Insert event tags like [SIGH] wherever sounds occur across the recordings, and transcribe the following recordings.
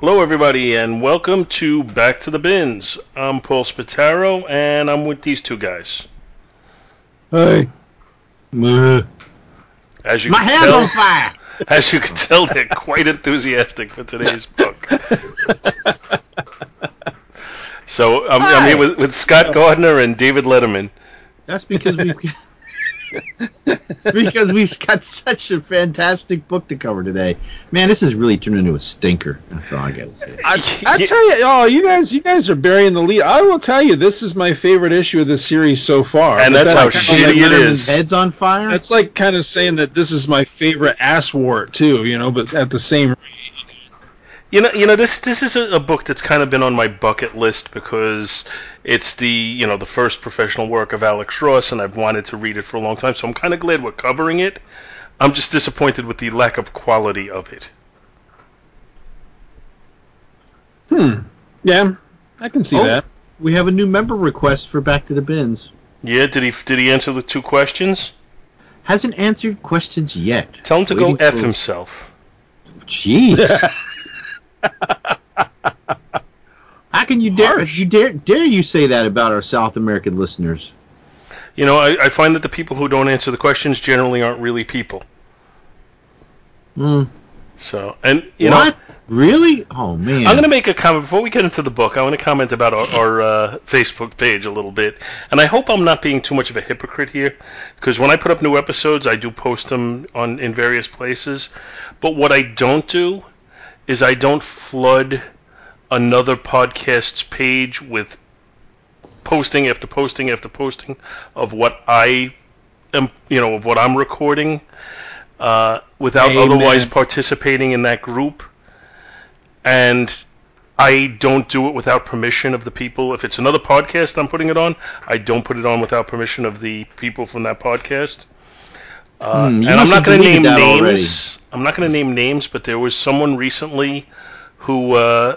Hello, everybody, and welcome to Back to the Bins. I'm Paul Spataro, and I'm with these two guys. Hey. As you My can hand's tell, on fire. [LAUGHS] as you can tell, they're quite enthusiastic for today's [LAUGHS] book. So I'm, I'm here with, with Scott Gardner and David Letterman. That's because we've [LAUGHS] [LAUGHS] because we've got such a fantastic book to cover today. Man, this has really turned into a stinker. That's all I gotta say. I, I tell you, oh, you guys, you guys are burying the lead. I will tell you, this is my favorite issue of the series so far. And But that's how kinda shitty like- it Letterman's is. Head's on fire. That's like kind of saying that this is my favorite ass wart too, you know. But at the same, You know, you know this this is a, a book that's kind of been on my bucket list because it's the you know the first professional work of Alex Ross, and I've wanted to read it for a long time. So I'm kind of glad we're covering it. I'm just disappointed with the lack of quality of it. Hmm. Yeah, I can see Oh. that. we have a new member request for Back to the Bins. Yeah, did he did he answer the two questions? Hasn't answered questions yet. Tell him to go f for- himself. Jeez. [LAUGHS] How can you dare you dare dare you say that about our South American listeners? You know, I, I find that the people who don't answer the questions generally aren't really people. Hmm. So, and you know. Really? Oh man. I'm going to make a comment before we get into the book. I want to comment about our, our uh, Facebook page a little bit, and I hope I'm not being too much of a hypocrite here, because when I put up new episodes, I do post them on in various places. But what I don't do is I don't flood another podcast's page with posting after posting after posting of what I am, you know, of what I'm recording, uh, without Amen. otherwise participating in that group and I don't do it without permission of the people. If it's another podcast I'm putting it on, I don't put it on without permission of the people from that podcast. Uh, Hmm, and I'm not going to name names. already. I'm not going to name names, but there was someone recently who uh,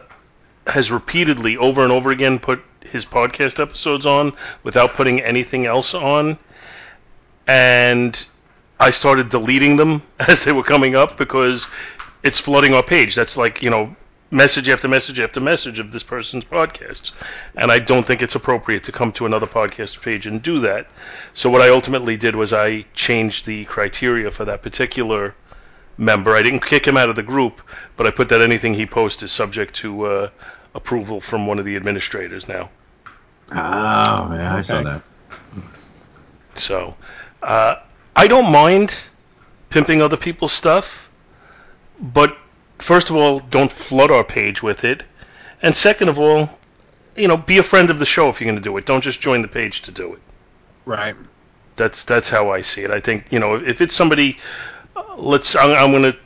has repeatedly, over and over again, put his podcast episodes on without putting anything else on, and I started deleting them [LAUGHS] as they were coming up because it's flooding our page. That's like you know message after message after message of this person's podcasts, and I don't think it's appropriate to come to another podcast page and do that. So what I ultimately did was I changed the criteria for that particular member. I didn't kick him out of the group, but I put that anything he posts is subject to uh, approval from one of the administrators now. Oh, yeah, I saw that. So uh, I don't mind pimping other people's stuff, but first of all, don't flood our page with it, and second of all, you know, be a friend of the show if you're going to do it. Don't just join the page to do it. Right. That's that's how I see it. I think you know if it's somebody, let's I'm, I'm going to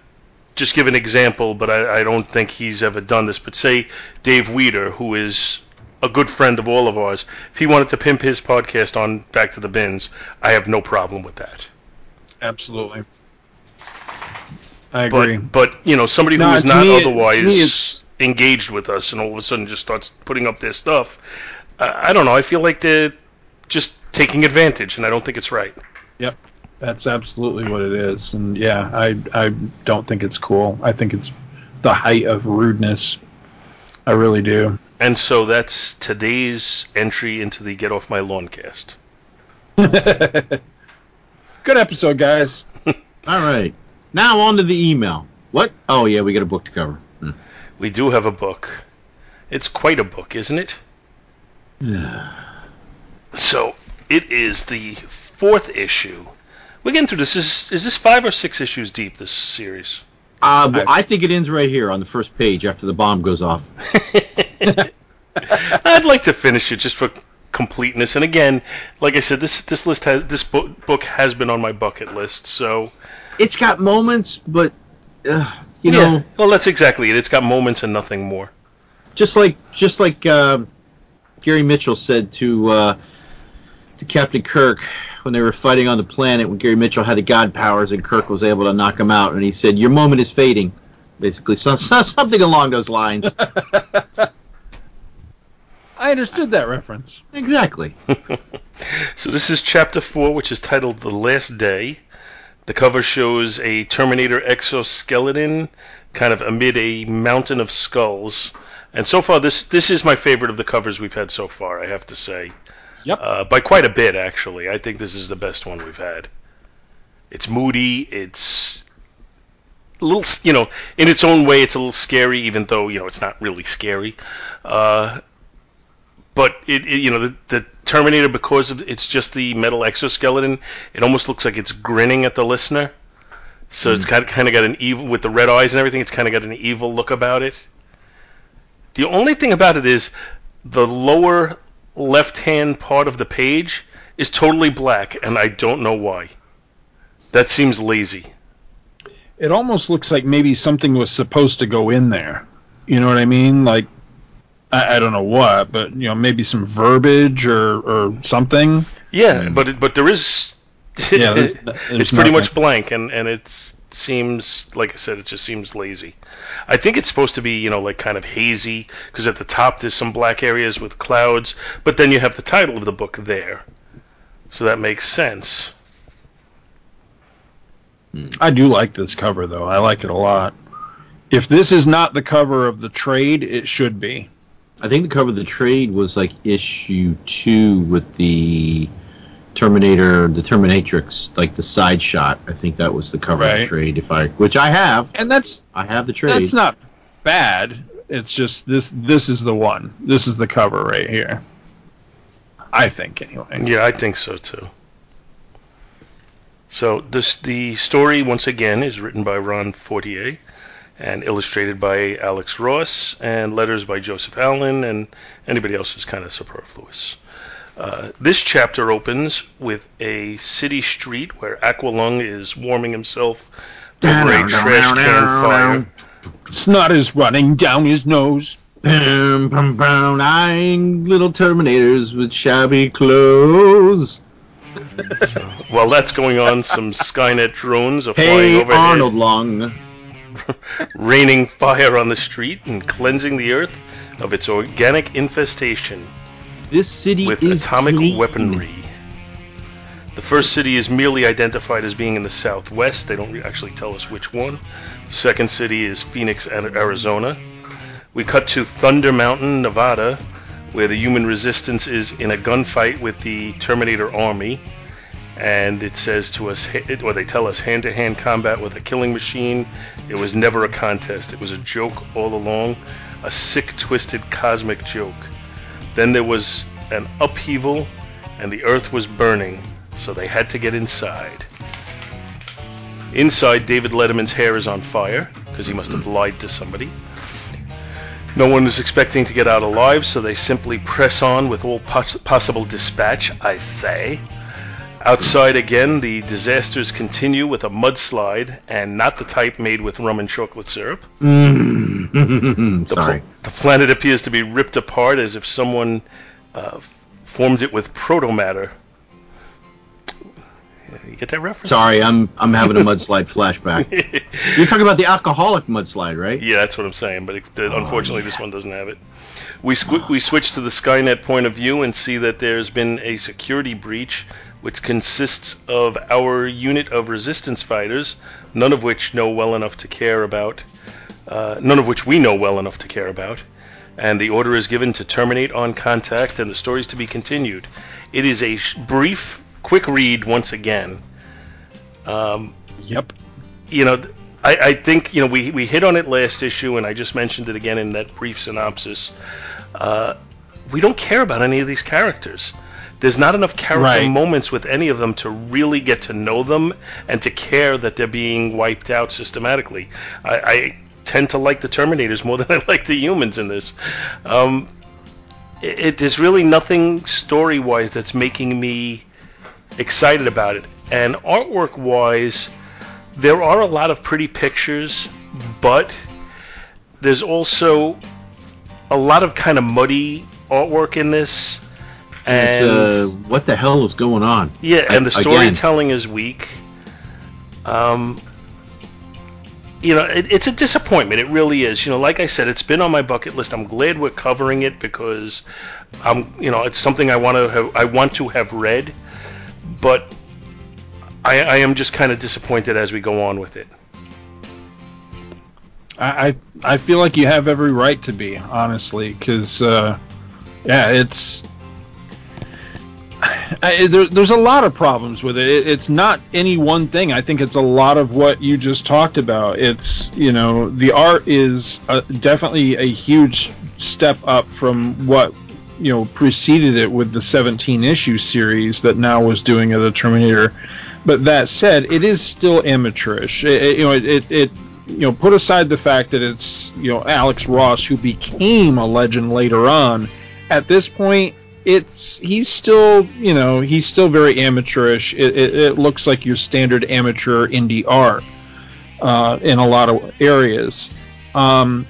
just give an example, but I, I don't think he's ever done this. But say Dave Weeder, who is a good friend of all of ours, if he wanted to pimp his podcast on Back to the Bins, I have no problem with that. Absolutely. I agree. But but you know somebody who No, is not me- otherwise engaged with us and all of a sudden just starts putting up their stuff, I, I don't know. I feel like they're just taking advantage, and I don't think it's right. Yep. That's absolutely what it is. And yeah, I I don't think it's cool. I think it's the height of rudeness. I really do. And so that's today's entry into the Get Off My Lawn cast. [LAUGHS] Good episode, guys. [LAUGHS] All right. Now on to the email. What? Oh yeah, we got a book to cover. Hmm. We do have a book. It's quite a book, isn't it? Yeah. [SIGHS] So it is the fourth issue, We're getting through this. Is is this five or six issues deep? This series. Uh, well, I think it ends right here on the first page after the bomb goes off. [LAUGHS] I'd like to finish it just for completeness. And again, like I said, this this list has this book, book has been on my bucket list. So It's got moments, but uh, you yeah, know, well, that's exactly it. It's got moments and nothing more. just like just like uh, Gary Mitchell said to uh, to Captain Kirk when they were fighting on the planet when Gary Mitchell had the god powers and Kirk was able to knock him out, and he said, "Your moment is fading." Basically, so, so- something along those lines. [LAUGHS] I understood that reference. exactly. [LAUGHS] So this is chapter four, which is titled "The Last Day." The cover shows a Terminator exoskeleton, kind of amid a mountain of skulls. And so far, this this is my favorite of the covers we've had so far. I have to say. Yep. uh, by quite a bit actually. I think this is the best one we've had. It's moody. It's a little, you know, in its own way, it's a little scary, even though you know it's not really scary. Uh, but it, it, you know, the, the Terminator, because of it's just the metal exoskeleton, it almost looks like it's grinning at the listener. So it's got kind of got an evil with the red eyes and everything. It's kind of got an evil look about it. The only thing about it is the lower left hand part of the page is totally black, and I don't know why. That seems lazy. It almost looks like maybe something was supposed to go in there. You know what I mean? Like, I, I don't know what, but you know, maybe some verbiage or, or something. Yeah, but it, but there is. Yeah, there's- there's [LAUGHS] it's pretty nothing. much blank, and and it seems like I said, it just seems lazy. I think it's supposed to be you know like kind of hazy because at the top there's some black areas with clouds, but then you have the title of the book there, so that makes sense. I do like this cover though. I like it a lot. If this is not the cover of the trade, it should be. I think the cover of the trade was like issue two with the Terminator, the Terminatrix, like the side shot. I think that was the cover of Right. the trade. If I, which I have, And that's I have the trade. that's not bad. It's just this this is the one. This is the cover right here. I think anyway. Yeah, I think so too. So this the story once again is written by Ron Fortier and illustrated by Alex Ross and letters by Joseph Allen and anybody else is kind of superfluous. Uh, this chapter opens with a city street where Aqualung is warming himself over a trash can fire. Snot is running down his nose. Bam, bam, eyeing little Terminators with shabby clothes. So, while that's going on, some Skynet drones are flying Hey, overhead. Arnold Long. [LAUGHS] raining fire on the street and cleansing the earth of its organic infestation This city with is atomic clean. weaponry. The first city is merely identified as being in the southwest. They don't actually tell us which one. The second city is Phoenix, Arizona. We cut to Thunder Mountain, Nevada, where the human resistance is in a gunfight with the Terminator army. And it says to us, or they tell us, hand to hand combat with a killing machine. It was never a contest. It was a joke all along, a sick, twisted, cosmic joke. Then there was an upheaval, and the earth was burning, so they had to get inside. Inside, David Letterman's hair is on fire, because he must have mm. lied to somebody. No one is expecting to get out alive, so they simply press on with all pos- possible dispatch, I say. Outside again, the disasters continue with a mudslide, and not the type made with rum and chocolate syrup. The, [LAUGHS] Sorry. pl- the planet appears to be ripped apart as if someone uh, formed it with protomatter. You get that reference? Sorry, I'm I'm having a mudslide flashback. [LAUGHS] You're talking about the alcoholic mudslide, right? Yeah, that's what I'm saying. But it, unfortunately, this one doesn't have it. We squ- we switch to the Skynet point of view and see that there's been a security breach, which consists of our unit of resistance fighters, none of which know well enough to care about, uh, none of which we know well enough to care about. And the order is given to terminate on contact, and the story is to be continued. It is a sh- brief, quick read once again Yep. you know, I, I think you know we we hit on it last issue, and I just mentioned it again in that brief synopsis. Uh, we don't care about any of these characters. there's not enough character Right. moments with any of them to really get to know them and to care that they're being wiped out systematically. I, I tend to like the Terminators more [LAUGHS] than I like the humans in this. Um, it, it, there's really nothing story wise that's making me excited about it. And artwork wise, there are a lot of pretty pictures, but there's also a lot of kind of muddy artwork in this. And uh, what the hell is going on? yeah, and the again. storytelling is weak. Um, you know, it, it's a disappointment. It really is. You know, like I said, it's been on my bucket list. I'm glad we're covering it because, I'm, you know, it's something I want to have. I want to have read, but I, I am just kind of disappointed as we go on with it. I, I feel like you have every right to be, honestly, because uh, yeah, it's I, there, there's a lot of problems with it. it. It's not any one thing. I think it's a lot of what you just talked about. It's you know the art is uh definitely a huge step up from what you know preceded it with the 17 issue series that now was doing of the Terminator. But that said, it is still amateurish. It, it- you know, it, it you know put aside the fact that it's you know Alex Ross who became a legend later on. At this point, it's he's still you know he's still very amateurish. It, it, it looks like your standard amateur indie art uh, in a lot of areas. Um,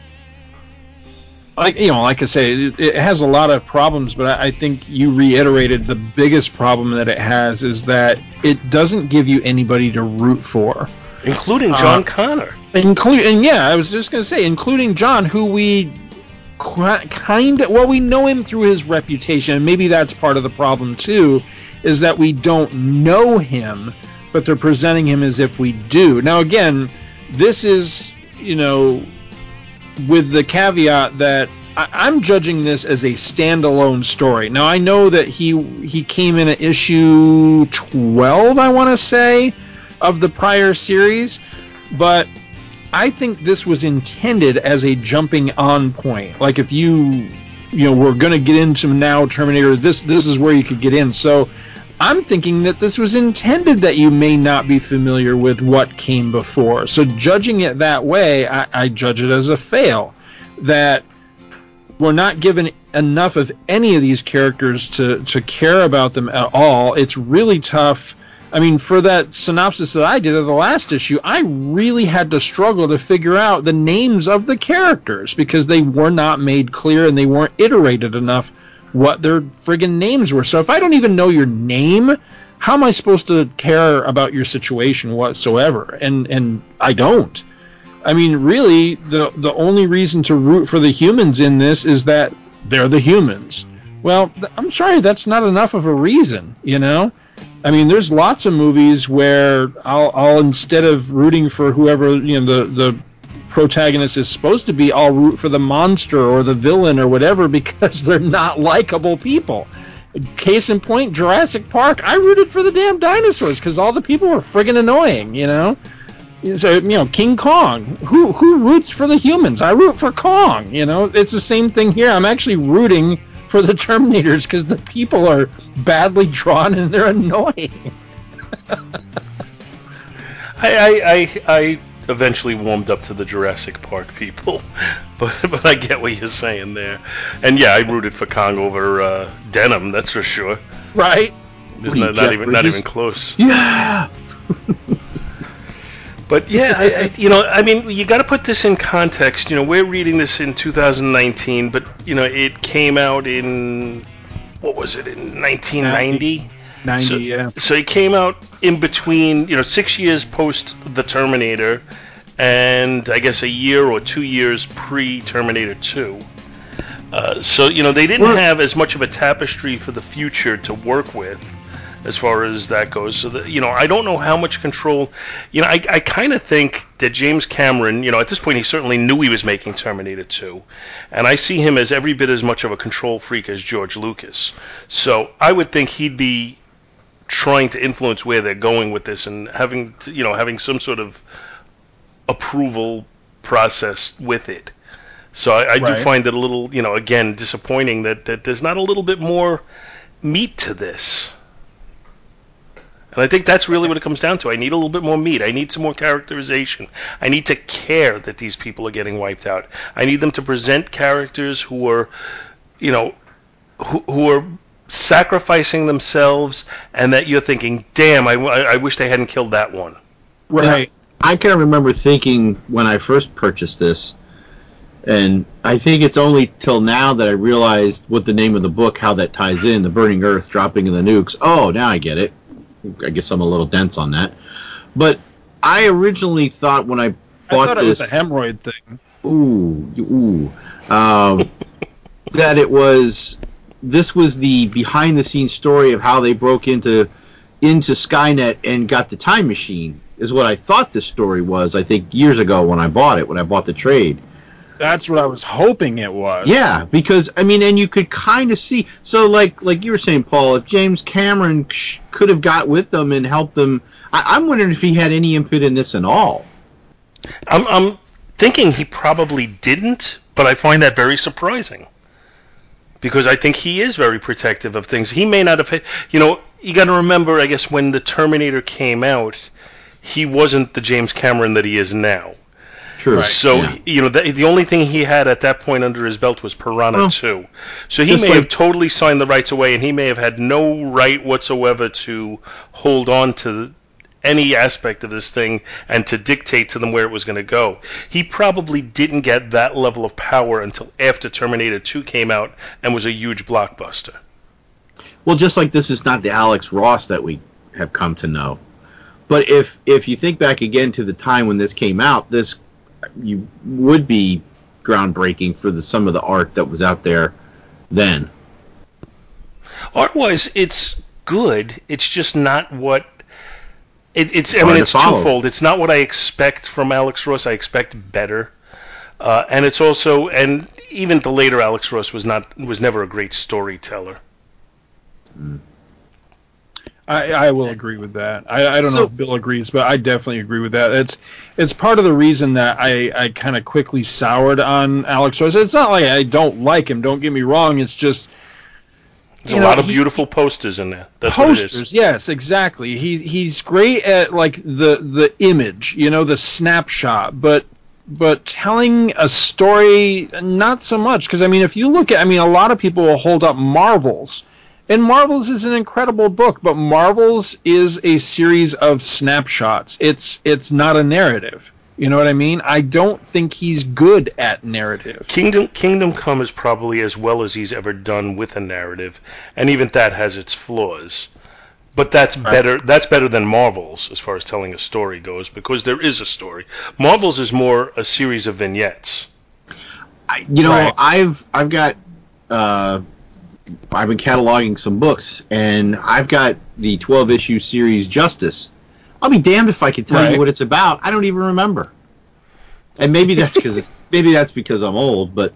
like you know, like I say, it, it has a lot of problems, but I, I think you reiterated the biggest problem that it has is that it doesn't give you anybody to root for. Including Uh, John Connor. Include and yeah, I was just gonna say, including John, who we kind of well, we know him through his reputation, and maybe that's part of the problem too, is that we don't know him, but they're presenting him as if we do. Now, again, this is you know, with the caveat that I, I'm judging this as a standalone story. Now, I know that he he came in at issue 12, I want to say, of the prior series, but I think this was intended as a jumping on point. Like if you you know we're going to get into now Terminator, this this is where you could get in. So I'm thinking that this was intended that you may not be familiar with what came before. So judging it that way, I, I judge it as a fail. That we're not given enough of any of these characters to, to care about them at all. It's really tough. I mean, for that synopsis that I did of the last issue, I really had to struggle to figure out the names of the characters because they were not made clear and they weren't iterated enough what their friggin' names were. So if I don't even know your name, how am I supposed to care about your situation whatsoever? And and I don't. I mean, really, the the only reason to root for the humans in this is that they're the humans. Well, I'm sorry, that's not enough of a reason, you know. I mean, there's lots of movies where I'll, I'll instead of rooting for whoever you know the the protagonist is supposed to be, I'll root for the monster or the villain or whatever [LAUGHS] because they're not likable people. Case in point, Jurassic Park. I rooted for the damn dinosaurs because all the people were friggin' annoying, you know. So you know, King Kong. Who who roots for the humans? I root for Kong. You know, it's the same thing here. I'm actually rooting for the Terminators because the people are badly drawn and they're annoying. I, I, I, I eventually warmed up to the Jurassic Park people, [LAUGHS] but but I get what you're saying there, and yeah, I rooted for Kong over uh, Denham. That's for sure. Right? It's What are not, not Jeff even not even close. Yeah. [LAUGHS] But yeah, I, I, you know, I mean, you got to put this in context. You know, we're reading this in 2019, but you know, it came out in what was it in 1990? 90, So, yeah. so it came out in between, you know, six years post the Terminator, and I guess a year or two years pre Terminator 2. Uh, so you know they didn't have as much of a tapestry for the future to work with, as far as that goes. So that you know I don't know how much control. You know I, I kind of think that James Cameron, you know, at this point he certainly knew he was making Terminator 2, and I see him as every bit as much of a control freak as George Lucas. So I would think he'd be trying to influence where they're going with this and having to, you know having some sort of approval process with it. So I, I do find it a little you know again disappointing that, that there's not a little bit more meat to this. And I think that's really what it comes down to. I need a little bit more meat. I need some more characterization. I need to care that these people are getting wiped out. I need them to present characters who are, you know, who, who are sacrificing themselves, and that you're thinking, "Damn, I, I wish they hadn't killed that one." Right. I can remember thinking when I first purchased this, and I think it's only till now that I realized what the name of the book, how that ties in, the burning earth, dropping in the nukes. Oh, now I get it. I guess I'm a little dense on that. But I originally thought when I I bought thought it this, was a hemorrhoid thing. ooh, ooh, um, [LAUGHS] that it was this was the behind the scenes story of how they broke into into Skynet and got the time machine is what I thought this story was. I think years ago when I bought it, when I bought the trade. That's what I was hoping it was. Yeah, because I mean, and you could kind of see. So, like, like you were saying, Paul, if James Cameron sh- could have got with them and helped them, I- I'm wondering if he had any input in this at all. I'm, I'm thinking he probably didn't, but I find that very surprising. Because I think he is very protective of things. He may not have, you know, you got to remember, I guess, when the Terminator came out, he wasn't the James Cameron that he is now. True. So yeah. you know, the, the only thing he had at that point under his belt was Piranha Well, 2. So he may like- have totally signed the rights away, and he may have had no right whatsoever to hold on to any aspect of this thing and to dictate to them where it was going to go. He probably didn't get that level of power until after Terminator 2 came out and was a huge blockbuster. Well, just like this is not the Alex Ross that we have come to know. But if if you think back again to the time when this came out, this you would be groundbreaking for the some of the art that was out there then. Art-wise, it's good. It's just not what it, it's. I mean, it's follow. twofold. It's not what I expect from Alex Ross. I expect better, uh, and it's also and even the later Alex Ross was not was never a great storyteller. I, I will agree with that. I, I don't know if Bill agrees, but I definitely agree with that. It's it's part of the reason that I, I kind of quickly soured on Alex Ross. It's not like I don't like him. Don't get me wrong. It's just There's a know, lot of he- beautiful posters in there. That's what it posters. Yes, exactly. He he's great at like the the image, you know, the snapshot, but but telling a story not so much because I mean if you look at I mean a lot of people will hold up Marvels. And Marvels is an incredible book, but Marvels is a series of snapshots. It's it's not a narrative. You know what I mean? I don't think he's good at narrative. Kingdom Kingdom Come is probably as well as he's ever done with a narrative, and even that has its flaws. But that's better. That's better than Marvels as far as telling a story goes, because there is a story. Marvels is more a series of vignettes. I, you know, Right. I've I've got uh, I've been cataloging some books, and I've got the 12 issue series Justice. I'll be damned if I can tell Right. you what it's about. I don't even remember. And maybe that's because [LAUGHS] maybe that's because I'm old, but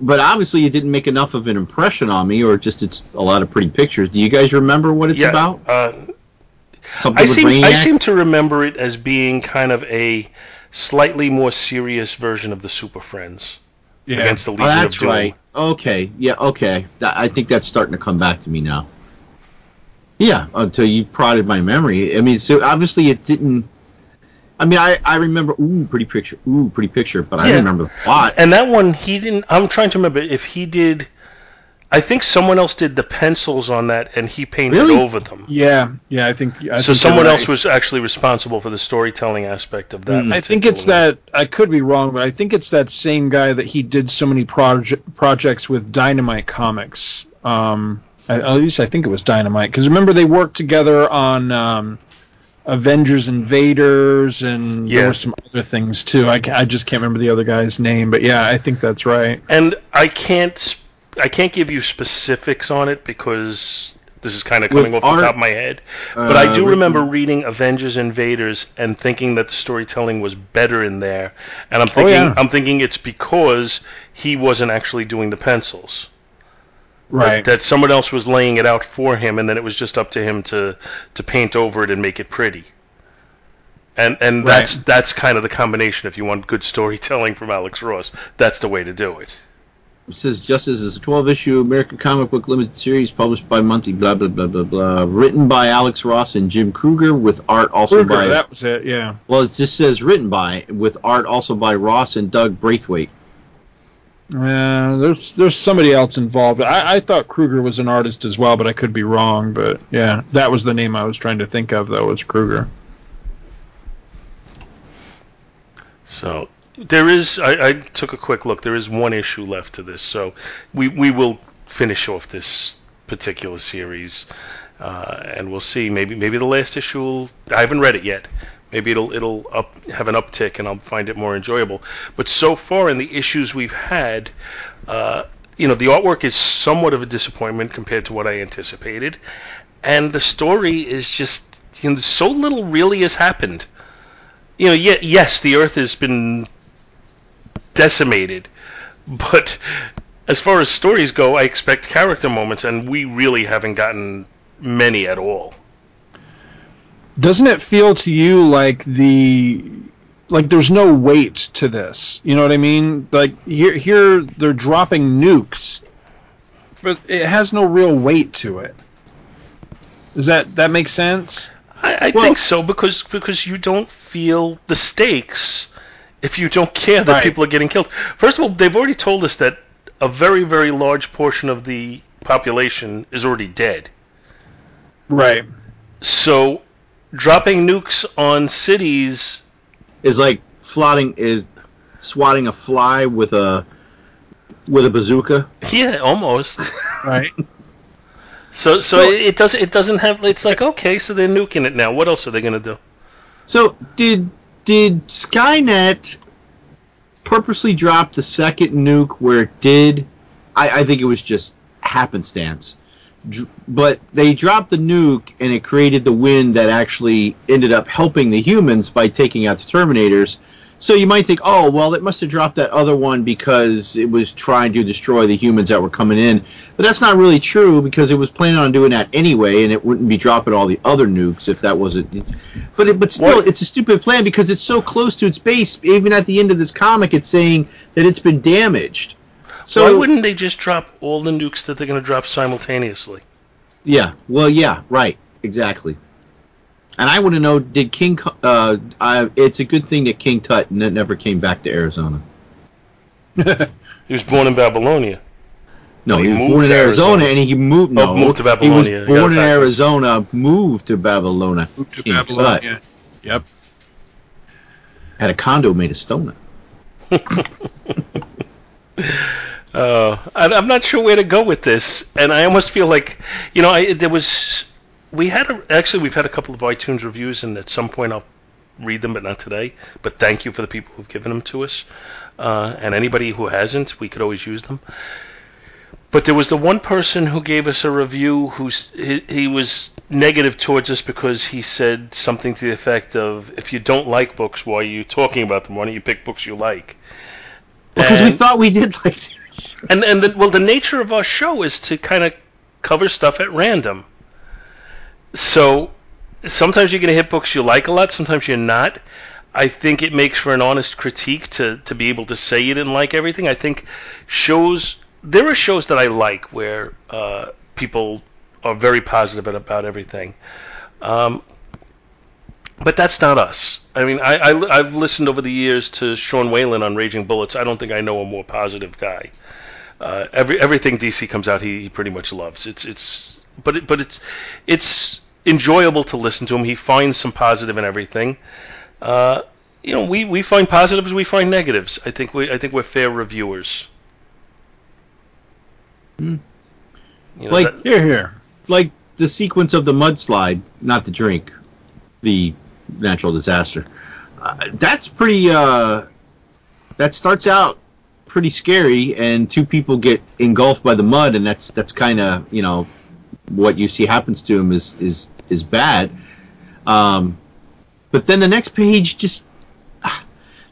but obviously it didn't make enough of an impression on me, or just it's a lot of pretty pictures. Do you guys remember what it's yeah, about? Uh, Something I seem I seem to remember it as being kind of a slightly more serious version of the Super Friends Yeah. against the Oh, that's of Doom. right. Okay. Yeah. Okay. I think that's starting to come back to me now. Yeah. Uh, Until you prodded my memory. I mean, so obviously it didn't. I mean, I, I remember. Ooh, pretty picture. Ooh, pretty picture. But I Yeah. remember the plot. And that one, he didn't. I'm trying to remember if he did. I think someone else did the pencils on that, and he painted Really? over them. Yeah, yeah, I think. I so think someone you're else right. was actually responsible for the storytelling aspect of that. Mm. I think it's that I could be wrong, but I think it's that same guy that he did so many proje- projects with Dynamite Comics. Um, at at least I think it was Dynamite because remember they worked together on um, Avengers Invaders and Yeah. there were some other things too. I, I just can't remember the other guy's name, but yeah, I think that's right. And I can't. sp- I can't give you specifics on it because this is kind of coming With off art- the top of my head. But I Uh, do Rick- remember reading Avengers Invaders and thinking that the storytelling was better in there. And I'm thinking, yeah. I'm thinking it's because he wasn't actually doing the pencils. Right. that someone else was laying it out for him, and then it was just up to him to to paint over it and make it pretty. And and Right. that's that's kind of the combination. If you want good storytelling from Alex Ross, that's the way to do it. It says Justice is a 12 issue American comic book limited series published by Monthly, blah, blah, blah, blah, blah. Written by Alex Ross and Jim Krueger with art also Krueger, by. that was it. Yeah. Well, it just says written by, with art also by Ross and Doug Braithwaite. Uh, there's there's somebody else involved. I, I thought Krueger was an artist as well, but I could be wrong. But yeah, that was the name I was trying to think of. Though was Krueger. So there is. I, I took a quick look. There is one issue left to this, so we we will finish off this particular series, uh, and we'll see. Maybe maybe the last issue. Will, I haven't read it yet. Maybe it'll it'll up have an uptick, and I'll find it more enjoyable. But so far in the issues we've had. Uh, you know the artwork is somewhat of a disappointment compared to what I anticipated, and the story is just you know so little really has happened. You know, ye- yes, the Earth has been decimated. But as far as stories go, I expect character moments, and we really haven't gotten many at all. Doesn't it feel to you like the like there's no weight to this? You know what I mean? Like here here they're dropping nukes, but it has no real weight to it. Does that that make sense? I, I Well- think so because because you don't feel the stakes if you don't care that Right. people are getting killed. First of all, they've already told us that a very very large portion of the population is already dead. Right. So dropping nukes on cities Is like flotting, is swatting a fly with a with a bazooka. yeah almost [LAUGHS] Right. so so Well- it, it doesn't it doesn't have it's like okay so they're nuking it now what else are they going to do So did did Skynet purposely drop the second nuke where it did? I, I think it was just happenstance. But they dropped the nuke and it created the wind that actually ended up helping the humans by taking out the Terminators. So you might think, oh well, it must have dropped that other one because it was trying to destroy the humans that were coming in. But that's not really true because it was planning on doing that anyway, and it wouldn't be dropping all the other nukes if that wasn't. But it, but still, What- it's a stupid plan because it's so close to its base. Even at the end of this comic, it's saying that it's been damaged. So why wouldn't they just drop all the nukes that they're going to drop simultaneously Yeah. Well, yeah. Right. Exactly. And I want to know: Did King? Uh, uh, it's a good thing that King Tut never came back to Arizona. [LAUGHS] he was born in babylonia No, He he, was born in Arizona, Arizona. and he moved. No, Oh, moved to He was born in. Arizona, moved to Babylonia. Moved to King Babylonia. Tut Yep. had a condo made of stone. [LAUGHS] Uh, I, I'm not sure where to go with this, and I almost feel like, you know, I, there was, we had a, actually we've had a couple of iTunes reviews, and at some point I'll read them, but not today. But thank you for the people who've given them to us, uh, and anybody who hasn't, we could always use them. But there was the one person who gave us a review who's he, he was negative towards us because he said something to the effect of, "If you don't like books, why are you talking about them? Why don't you pick books you like?" Because we thought we did like this. and and the, well, the nature of our show is to kind of cover stuff at random. So sometimes you're going to hit books you like a lot, sometimes you're not. I think it makes for an honest critique to to be able to say you didn't like everything. I think shows there are shows that I like where uh, people are very positive about everything. Um, but that's not us. I mean, I, I, have listened over the years to Sean Whalen on Raging Bullets. I don't think I know a more positive guy. Uh, every everything DC comes out, he, he pretty much loves. It's it's but it, but it's it's enjoyable to listen to him. He finds some positive in everything. Uh, you know, we, we find positives, we find negatives. I think we I think we're fair reviewers. You know, Like- that- Here, here. like the sequence of the mudslide, not the drink, the natural disaster. Uh, that's pretty. Uh, that starts out pretty scary, and two people get engulfed by the mud, and that's that's kind of you know what you see happens to him is is is bad. Um, but then the next page just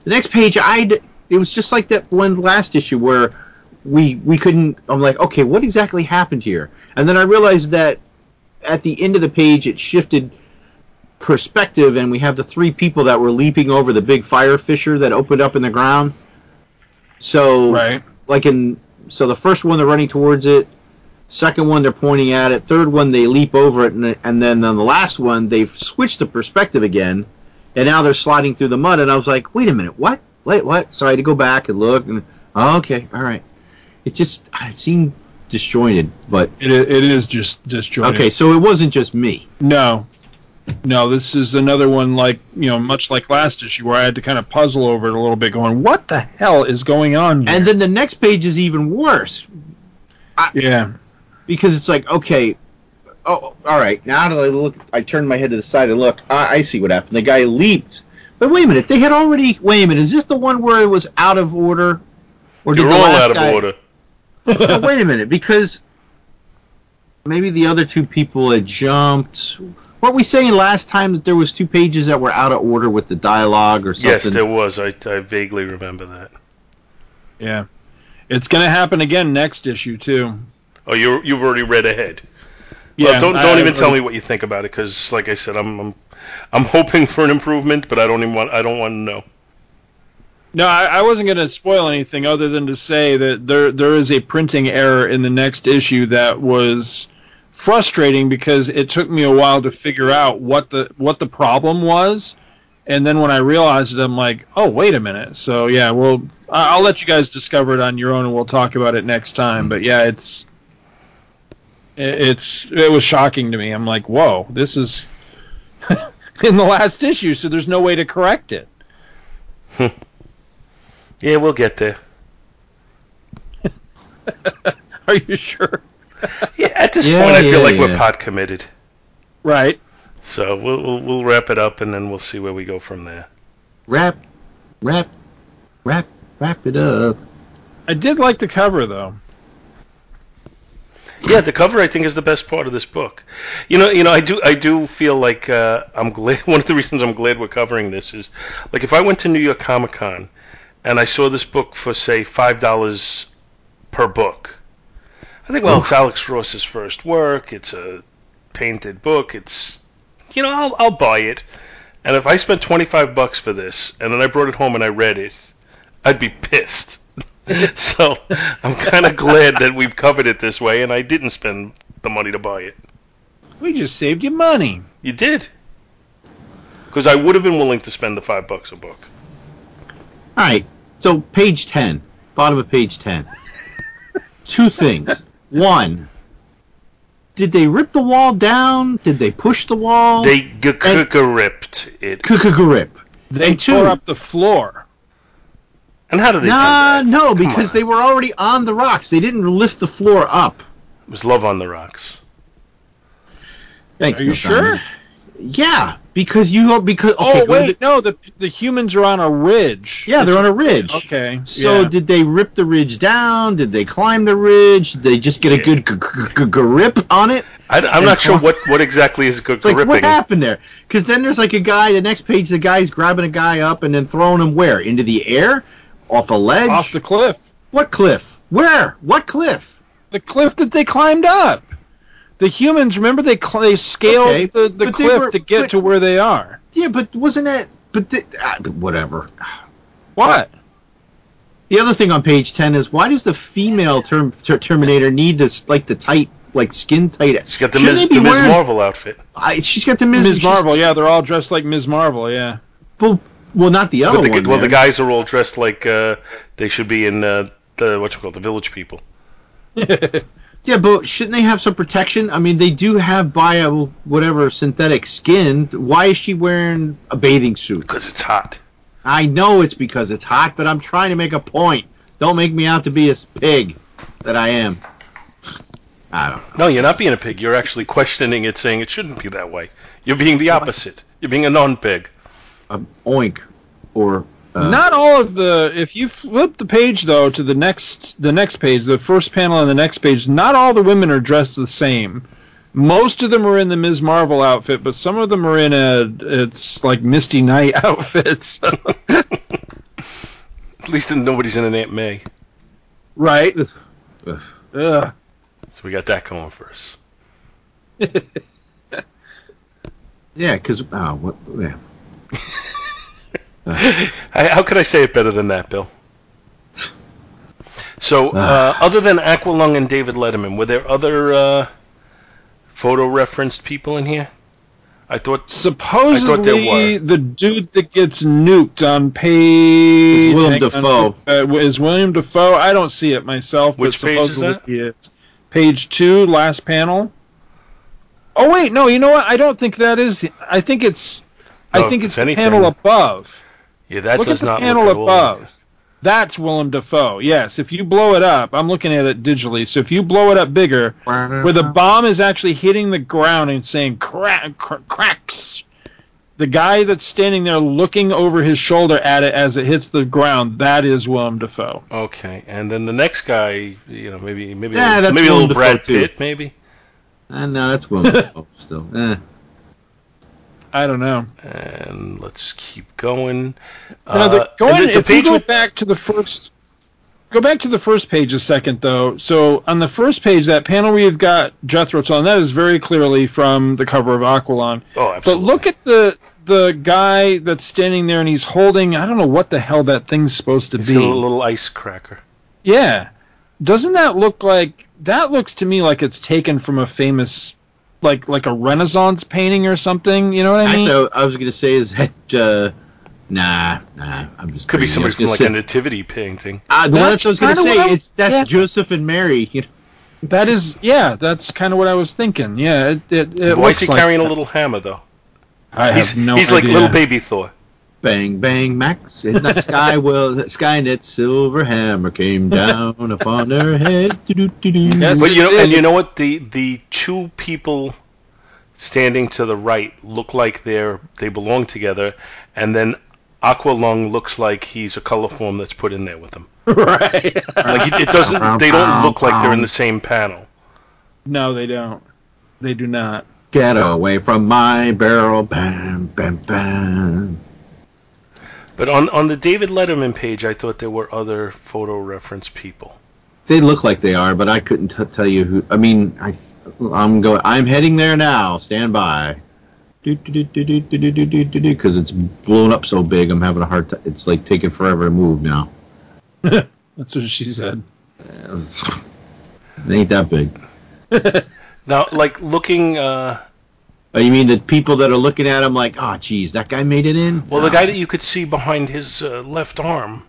the next page I it was just like that one last issue where we we couldn't I'm like okay what exactly happened here and then I realized that at the end of the page it shifted perspective and we have the three people that were leaping over the big fire fissure that opened up in the ground so Right. like in So the first one they're running towards it. Second one they're pointing at it. Third one they leap over it, and, and then on the last one they've switched the perspective again, and now they're sliding through the mud. And I was like, wait a minute, what? Wait, what? So I had to go back and look, and oh, okay, all right. It just it seemed disjointed, but It, it is just disjointed. okay. So it wasn't just me. No. No, this is another one like, you know, much like last issue where I had to kind of puzzle over it a little bit going, what the hell is going on here? And then the next page is even worse yeah. Because it's like, okay, oh, all right. Now that I look, I turn my head to the side and look. I, I see what happened. The guy leaped, but wait a minute. They had already. Wait a minute. Is this the one where it was out of order, or You're the all last out of guy- order. No, [LAUGHS] wait a minute, because maybe the other two people had jumped. Weren't we saying last time that there was two pages that were out of order with the dialogue or something? Yes, there was. I, I vaguely remember that. Yeah. It's going to happen again next issue, too. Oh, you you've already read ahead. Yeah. well, don't don't I- even tell me what you think about it, because like I said, I'm, I'm I'm hoping for an improvement, but I don't even want I don't want to know. No, I, I wasn't going to spoil anything other than to say that there there is a printing error in the next issue that was frustrating because it took me a while to figure out what the what the problem was, and then when I realized it, I'm like, oh wait a minute. So yeah, well, I- I'll let you guys discover it on your own, and we'll talk about it next time. Mm-hmm. But yeah, it's it- it's it was shocking to me. I'm like, whoa, this is [LAUGHS] in the last issue, so there's no way to correct it. [LAUGHS] Yeah, we'll get there. [LAUGHS] Are you sure? Yeah, at this Yeah, point, I feel yeah, like we're pot committed. Right. So we'll, we'll we'll wrap it up, and then we'll see where we go from there. Wrap, wrap, wrap, wrap it up. I did like the cover though. Yeah, the cover I think is the best part of this book. You know, you know, I do I do feel like uh, I'm glad. [LAUGHS] One of the reasons I'm glad we're covering this is like if I went to New York Comic Con and I saw this book for say five dollars per book, I think well, it's Alex Ross's first work. It's a painted book. It's you know I'll I'll buy it. And if I spent twenty five bucks for this and then I brought it home and I read it, I'd be pissed. [LAUGHS] so I'm kind of glad that we've covered it this way, and I didn't spend the money to buy it. We just saved you money. You did, because I would have been willing to spend the five bucks a book. All right. So page ten, bottom of page ten. Two things. One. Did they rip the wall down? Did they push the wall? They g- g- g- ripped it. Kukugarip. They And two- tore up the floor. And how did they Nah, that? no, Come because on. they were already on the rocks. They didn't lift the floor up. It was love on the rocks. Thanks. Are you sure? Diamond. Yeah, because you because okay. oh go to wait, the- no, the the humans are on a ridge. yeah, they're on a ridge. Okay. So yeah. did they rip the ridge down? Did they climb the ridge? Did they just get a good g- g- g- grip on it? I, am And not sure what, what exactly is g- It's like gripping. what happened there? Because then there's like a guy. The next page, the guy's grabbing a guy up and then throwing him where into the air, off a ledge. off the cliff. what cliff? Where? What cliff? The cliff that they climbed up. The humans, remember they cl- they scaled Okay, the, the cliff were- to get but- to where they are. Yeah, but wasn't that? But the, ah, whatever. What? The other thing on page ten is why does the female term, ter- Terminator need this like the tight like skin tight? She's got the Shouldn't Ms. they be the Ms. Marvel outfit. I, she's got the Ms. Ms. Marvel, yeah, they're all dressed like Ms. Marvel, yeah. Well, well, not the other the, one. well, the guys are all dressed like uh, they should be in uh, the what you call the Village People. [LAUGHS] Yeah, but shouldn't they have some protection? I mean, they do have bio whatever synthetic skin. Why is she wearing a bathing suit? Because it's hot. I know it's because it's hot, but I'm trying to make a point. Don't make me out to be a pig that I am. I don't know. No, you're not being a pig. You're actually questioning it, saying it shouldn't be that way. You're being the opposite. You're being a non-pig. A oink or uh, Not all of the. If you flip the page though to the next the next page, the first panel on the next page, not all the women are dressed the same. Most of them are in the Ms. Marvel outfit, but some of them are in a it's like Misty Knight [LAUGHS] outfits. At least nobody's in an Aunt May. right? Ugh. Ugh. So we got that going for us. [LAUGHS] yeah, because oh, what? Yeah. [LAUGHS] I, how could I say it better than that, Bill? So, uh, other than Aqualung and David Letterman, were there other uh, photo referenced people in here? I thought Supposedly, the dude that gets nuked on page It's Willem hang on, uh, is William Dafoe. I don't see it myself. Which but page is supposedly he is. Page two, last panel. Oh wait, no. You know what? I don't think that is. I think it's. No, I think if it's the panel above. yeah, that Look does at the not panel look at all above. That's Willem Dafoe. Yes, if you blow it up, I'm looking at it digitally. So if you blow it up bigger, where the bomb is actually hitting the ground and saying crack, cr- cracks. The guy that's standing there looking over his shoulder at it as it hits the ground, that is Willem Dafoe. Okay, and then the next guy, you know, maybe maybe Yeah, a, that's maybe a little Dafoe, Brad too. Pitt, maybe. Uh, no, that's Willem Dafoe still. Eh. I don't know. And let's keep going. Now, the, Uh, going, and the, the if you page go with back to the first, go back to the first page a second though. So on the first page, that panel you've got Jethro Tull, and that is very clearly from the cover of Aqualung. oh, absolutely. But look at the the guy that's standing there and he's holding I don't know what the hell that thing's supposed to He's be. a little ice cracker. Yeah. Doesn't that look like that looks to me like it's taken from a famous like like a Renaissance painting or something, you know what I mean? Actually, I I was going to say is that. Uh, nah, nah. I'm just. Could be crazy. Somebody from like say- a nativity painting. Ah, the That's that's what I was going to say. I- It's that's yeah. Joseph and Mary. You know, that is yeah, that's kind of what I was thinking. Yeah, it, it, it Why is he like carrying a little hammer though? I He's have no he's like little baby Thor. Bang bang Max. And the sky [LAUGHS] will Skynet's silver hammer came [LAUGHS] down upon their head. Yes. But you know, and you know what? The the two people standing to the right look like they're they belong together, and then Aqualung looks like he's a color form that's put in there with them. [LAUGHS] right. Like it, it doesn't. They don't look like they're in the same panel. no, they don't. They do not. Get away from my barrel, bam bam bam. But on on the David Letterman page, I thought there were other photo reference people. They look like they are, but I couldn't t- tell you who. I mean, I I'm going. I'm heading there now. Stand by. Because it's blown up so big, I'm having a hard time. It's like taking forever to move now. That's what she said. It ain't that big. Now, like looking, uh, Oh, you mean the people that are looking at him like, oh, geez, that guy made it in? well, the guy that you could see behind his uh, left arm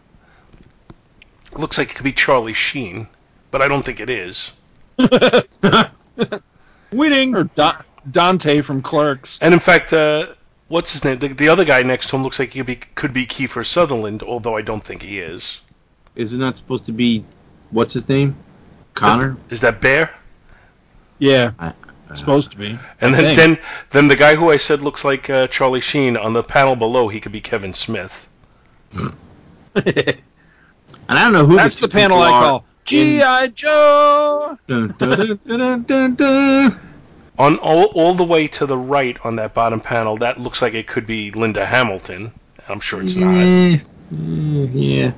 looks like it could be Charlie Sheen, but I don't think it is. [LAUGHS] winning. Or da- Dante from Clerks. And in fact, uh, what's his name? The, the other guy next to him looks like he could be could be Kiefer Sutherland, although I don't think he is. Is it not supposed to be, what's his name? Connor? Is that Bear? Yeah, I- it's supposed to be. And I then, think. then, then the guy who I said looks like uh, Charlie Sheen on the panel below, he could be Kevin Smith. [LAUGHS] And I don't know who That's the panel I are. call G.I. Joe. Dun, dun, dun, dun, dun, dun, dun. On all, all the way to the right on that bottom panel, that looks like it could be Linda Hamilton. I'm sure it's not. Mm, yeah.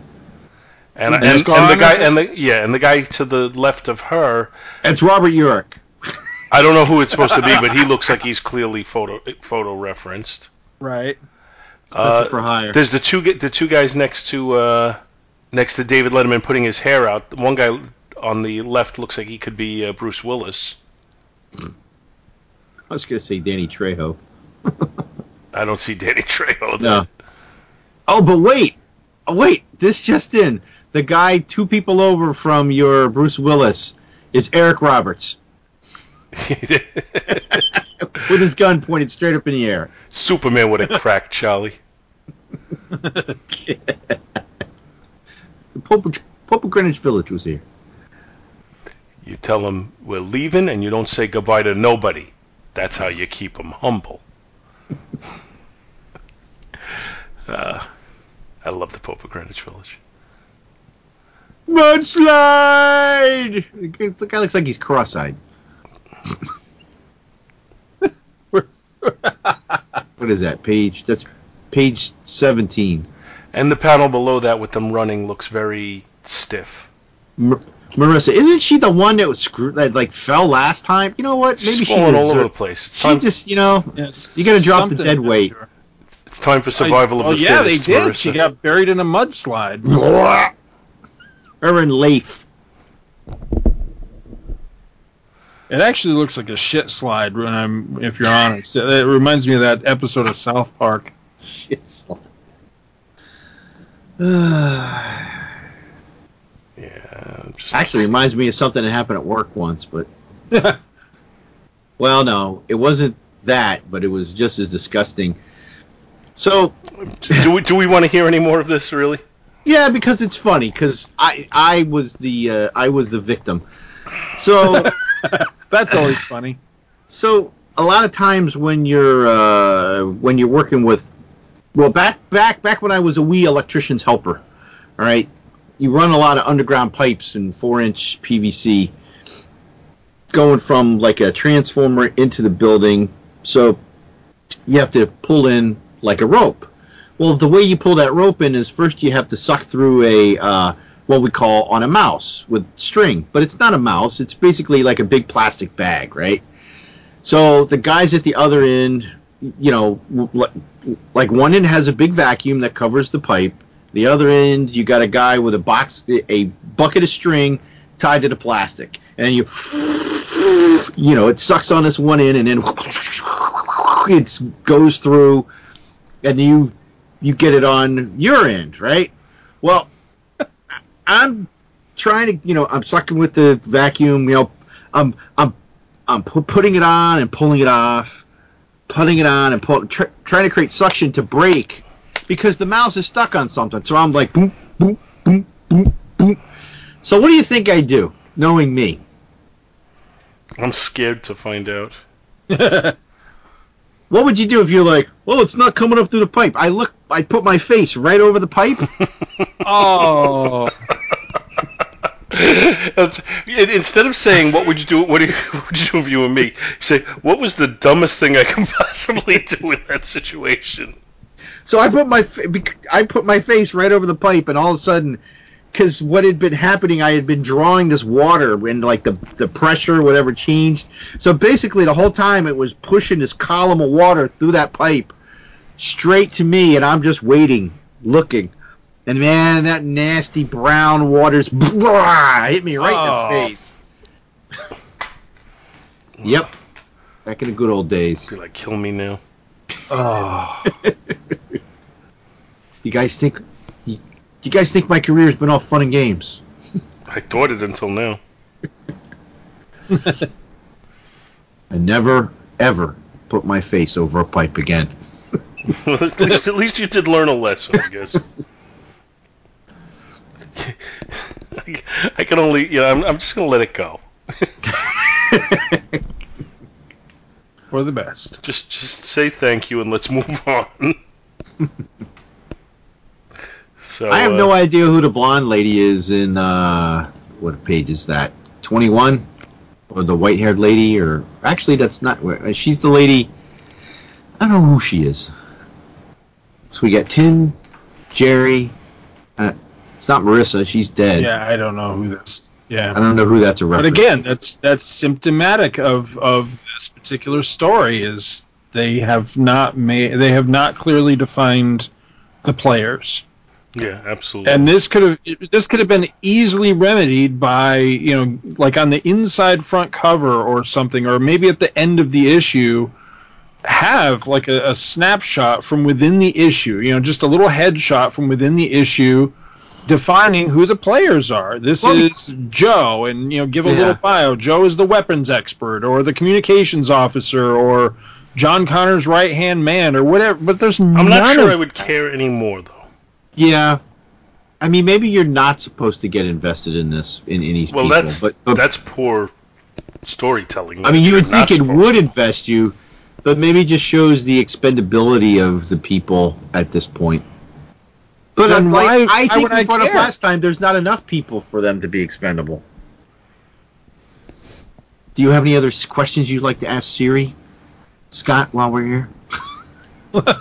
And, and, Linda and the guy and the yeah, and the guy to the left of her, It's Robert Urich. I don't know who it's supposed to be, but he looks like he's clearly photo photo referenced. Right. Uh, for hire. There's the two the two guys next to uh, next to David Letterman putting his hair out. One guy on the left looks like he could be uh, Bruce Willis. I was going to say Danny Trejo. [LAUGHS] I don't see Danny Trejo. there. No. Oh, but wait. Oh, wait. This just in. The guy two people over from your Bruce Willis is Eric Roberts [LAUGHS] with his gun pointed straight up in the air. Superman would have cracked Charlie. The Pope, of- Pope of Greenwich Village was here. You tell him we're leaving, and you don't say goodbye to nobody. That's how you keep him humble. [LAUGHS] uh, I love the Pope of Greenwich Village. Mudslide! The guy looks like he's cross-eyed. [LAUGHS] what is that page? That's page 17. And the panel below that with them running looks very stiff. Mar- Marissa, isn't she the one that was screwed that like fell last time? You know what? Maybe She's she falling was, all over the place. It's She time, just, you know, Yes. You gotta drop the dead weight. after. it's time for survival oh, of the oh, yeah, fittest. they did. Marissa. She got buried in a mudslide. her and Leif. It actually looks like a shit slide when I'm, if you're honest. It reminds me of that episode of South Park. Shit slide. [SIGHS] Yeah, just Actually, reminds me of something that happened at work once, but [LAUGHS] well, no, it wasn't that, but it was just as disgusting. So do we do we want to hear any more of this? Really? yeah, because it's funny because I I was the uh, I was the victim. So [LAUGHS] That's always funny. so a lot of times when you're uh, when you're working with well back back back when I was a wee electrician's helper, all right, you run a lot of underground pipes and four inch PVC going from like a transformer into the building. So you have to pull in like a rope. Well, the way you pull that rope in is first you have to suck through a uh, what we call on a mouse with string, but it's not a mouse. It's basically like a big plastic bag, right? So the guys at the other end, you know, like, one end has a big vacuum that covers the pipe. The other end, you got a guy with a box, a bucket of string tied to the plastic, and you, you know, it sucks on this one end, and then it goes through, and you you get it on your end, right? Well, I'm trying to, you know, I'm sucking with the vacuum, you know, I'm I'm I'm pu- putting it on and pulling it off, putting it on and pull, tr- trying to create suction to break because the mouse is stuck on something. So I'm like boom, boom, boom, boom, boom. So what do you think I do, knowing me? I'm scared to find out. [LAUGHS] What would you do if you're like, well, it's not coming up through the pipe? I look, I put my face right over the pipe. [LAUGHS] Oh, That's, it- instead of saying what would you do, what, do you, [LAUGHS] what would you do if you were me? You say what was the dumbest thing I could [LAUGHS] possibly do in that situation? So I put my I put my face right over the pipe, and all of a sudden, because what had been happening, I had been drawing this water, and like the the pressure, whatever, changed. So basically, the whole time it was pushing this column of water through that pipe straight to me, and I'm just waiting, looking. And man, that nasty brown water's [LAUGHS] hit me right Oh. in the oh. face. Yep, back in the good old days. You're like, kill me now. oh. [LAUGHS] You guys think? You, you guys think my career's been all fun and games? [LAUGHS] I thought it until now. [LAUGHS] I never, ever put my face over a pipe again. [LAUGHS] at least, at least you did learn a lesson, I guess. I, I can only, you know, I'm, I'm just gonna let it go. For the best. Just, just say thank you and let's move on. So I have uh, no idea who the blonde lady is in uh, what page is that? Twenty one, or the white haired lady, or actually that's not. Where she's the lady. I don't know who she is. So we got Tim, Jerry. Uh, it's not Marissa. She's dead. Yeah, I don't know who this. Yeah, I Yeah, don't know who that's a reference. but again, that's that's symptomatic of of this particular story. Is they have not made they have not clearly defined the players. Yeah, absolutely. and this could have this could have been easily remedied by you know like on the inside front cover or something or maybe at the end of the issue have like a, a snapshot from within the issue you know just a little headshot from within the issue defining who the players are this Well, is joe and you know give a Yeah. little bio joe is the weapons expert or the communications officer or john connor's right hand man or whatever but there's I'm not sure of I would care anymore though. Yeah. I mean, maybe you're not supposed to get invested in this in any Well, people, that's but, but that's poor storytelling. I mean, you would think it would invest you, but maybe just shows the expendability of the people at this point. But Then like, why- I why think would we I brought up last time. There's not enough people for them to be expendable. Do you have any other questions you'd like to ask Siri, Scott, while we're here? [LAUGHS]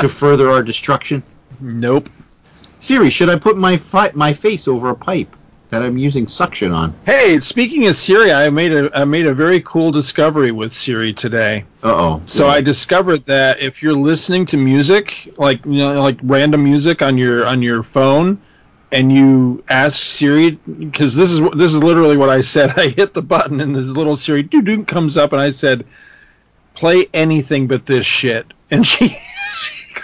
to further our destruction, nope Siri, should I put my fi- my face over a pipe that I'm using suction on? Hey, speaking of Siri, I made a I made a very cool discovery with Siri today. Uh oh. So I discovered that if you're listening to music, like you know, like random music on your on your phone, and you ask Siri because this is this is literally what I said. [LAUGHS] I hit the button and this little Siri doo doo comes up, and I said, "Play anything but this shit," and she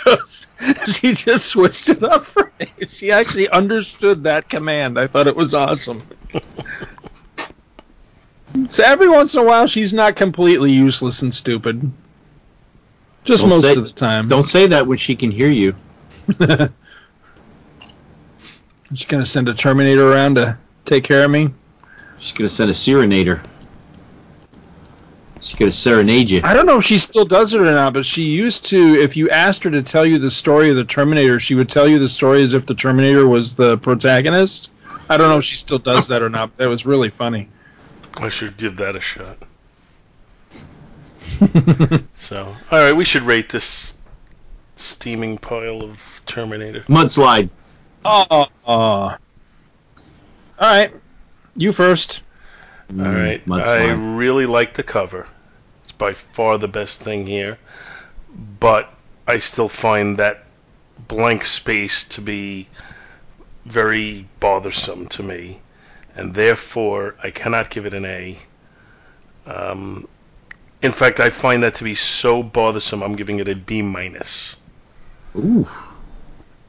she. [LAUGHS] She just switched it up for me. She actually understood that command. I thought it was awesome. so every once in a while, she's not completely useless and stupid. Just Don't most say- of the time. Don't say that when she can hear you. [LAUGHS] She's gonna send a Terminator around to take care of me. She's gonna send a serenader. She's gonna serenade you. I don't know if she still does it or not, but she used to. If you asked her to tell you the story of the Terminator, she would tell you the story as if the Terminator was the protagonist. I don't know if she still does that or not. But that was really funny. I should give that a shot. [LAUGHS] so, all right, we should rate this steaming pile of Terminator. Mudslide. Oh, all right. You first. All right, I really like the cover. By far the best thing here, but I still find that blank space to be very bothersome to me, and therefore I cannot give it an A. Um, in fact, I find that to be so bothersome, I'm giving it a B minus. Ooh.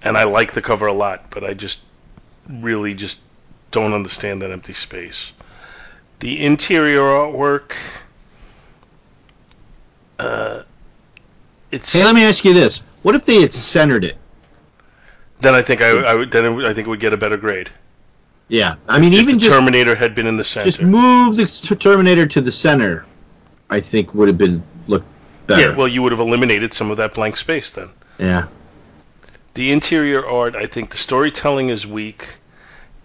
And I like the cover a lot, but I just really just don't understand that empty space. The interior artwork, uh, it's Hey, let me ask you this: What if they had centered it? then I think I, I would then it would- I think it would get a better grade. Yeah, I mean, if even the just Terminator had been in the center. just move the Terminator to the center. I think would have been looked better. Yeah, well, you would have eliminated some of that blank space then. yeah. The interior art, I think the storytelling is weak,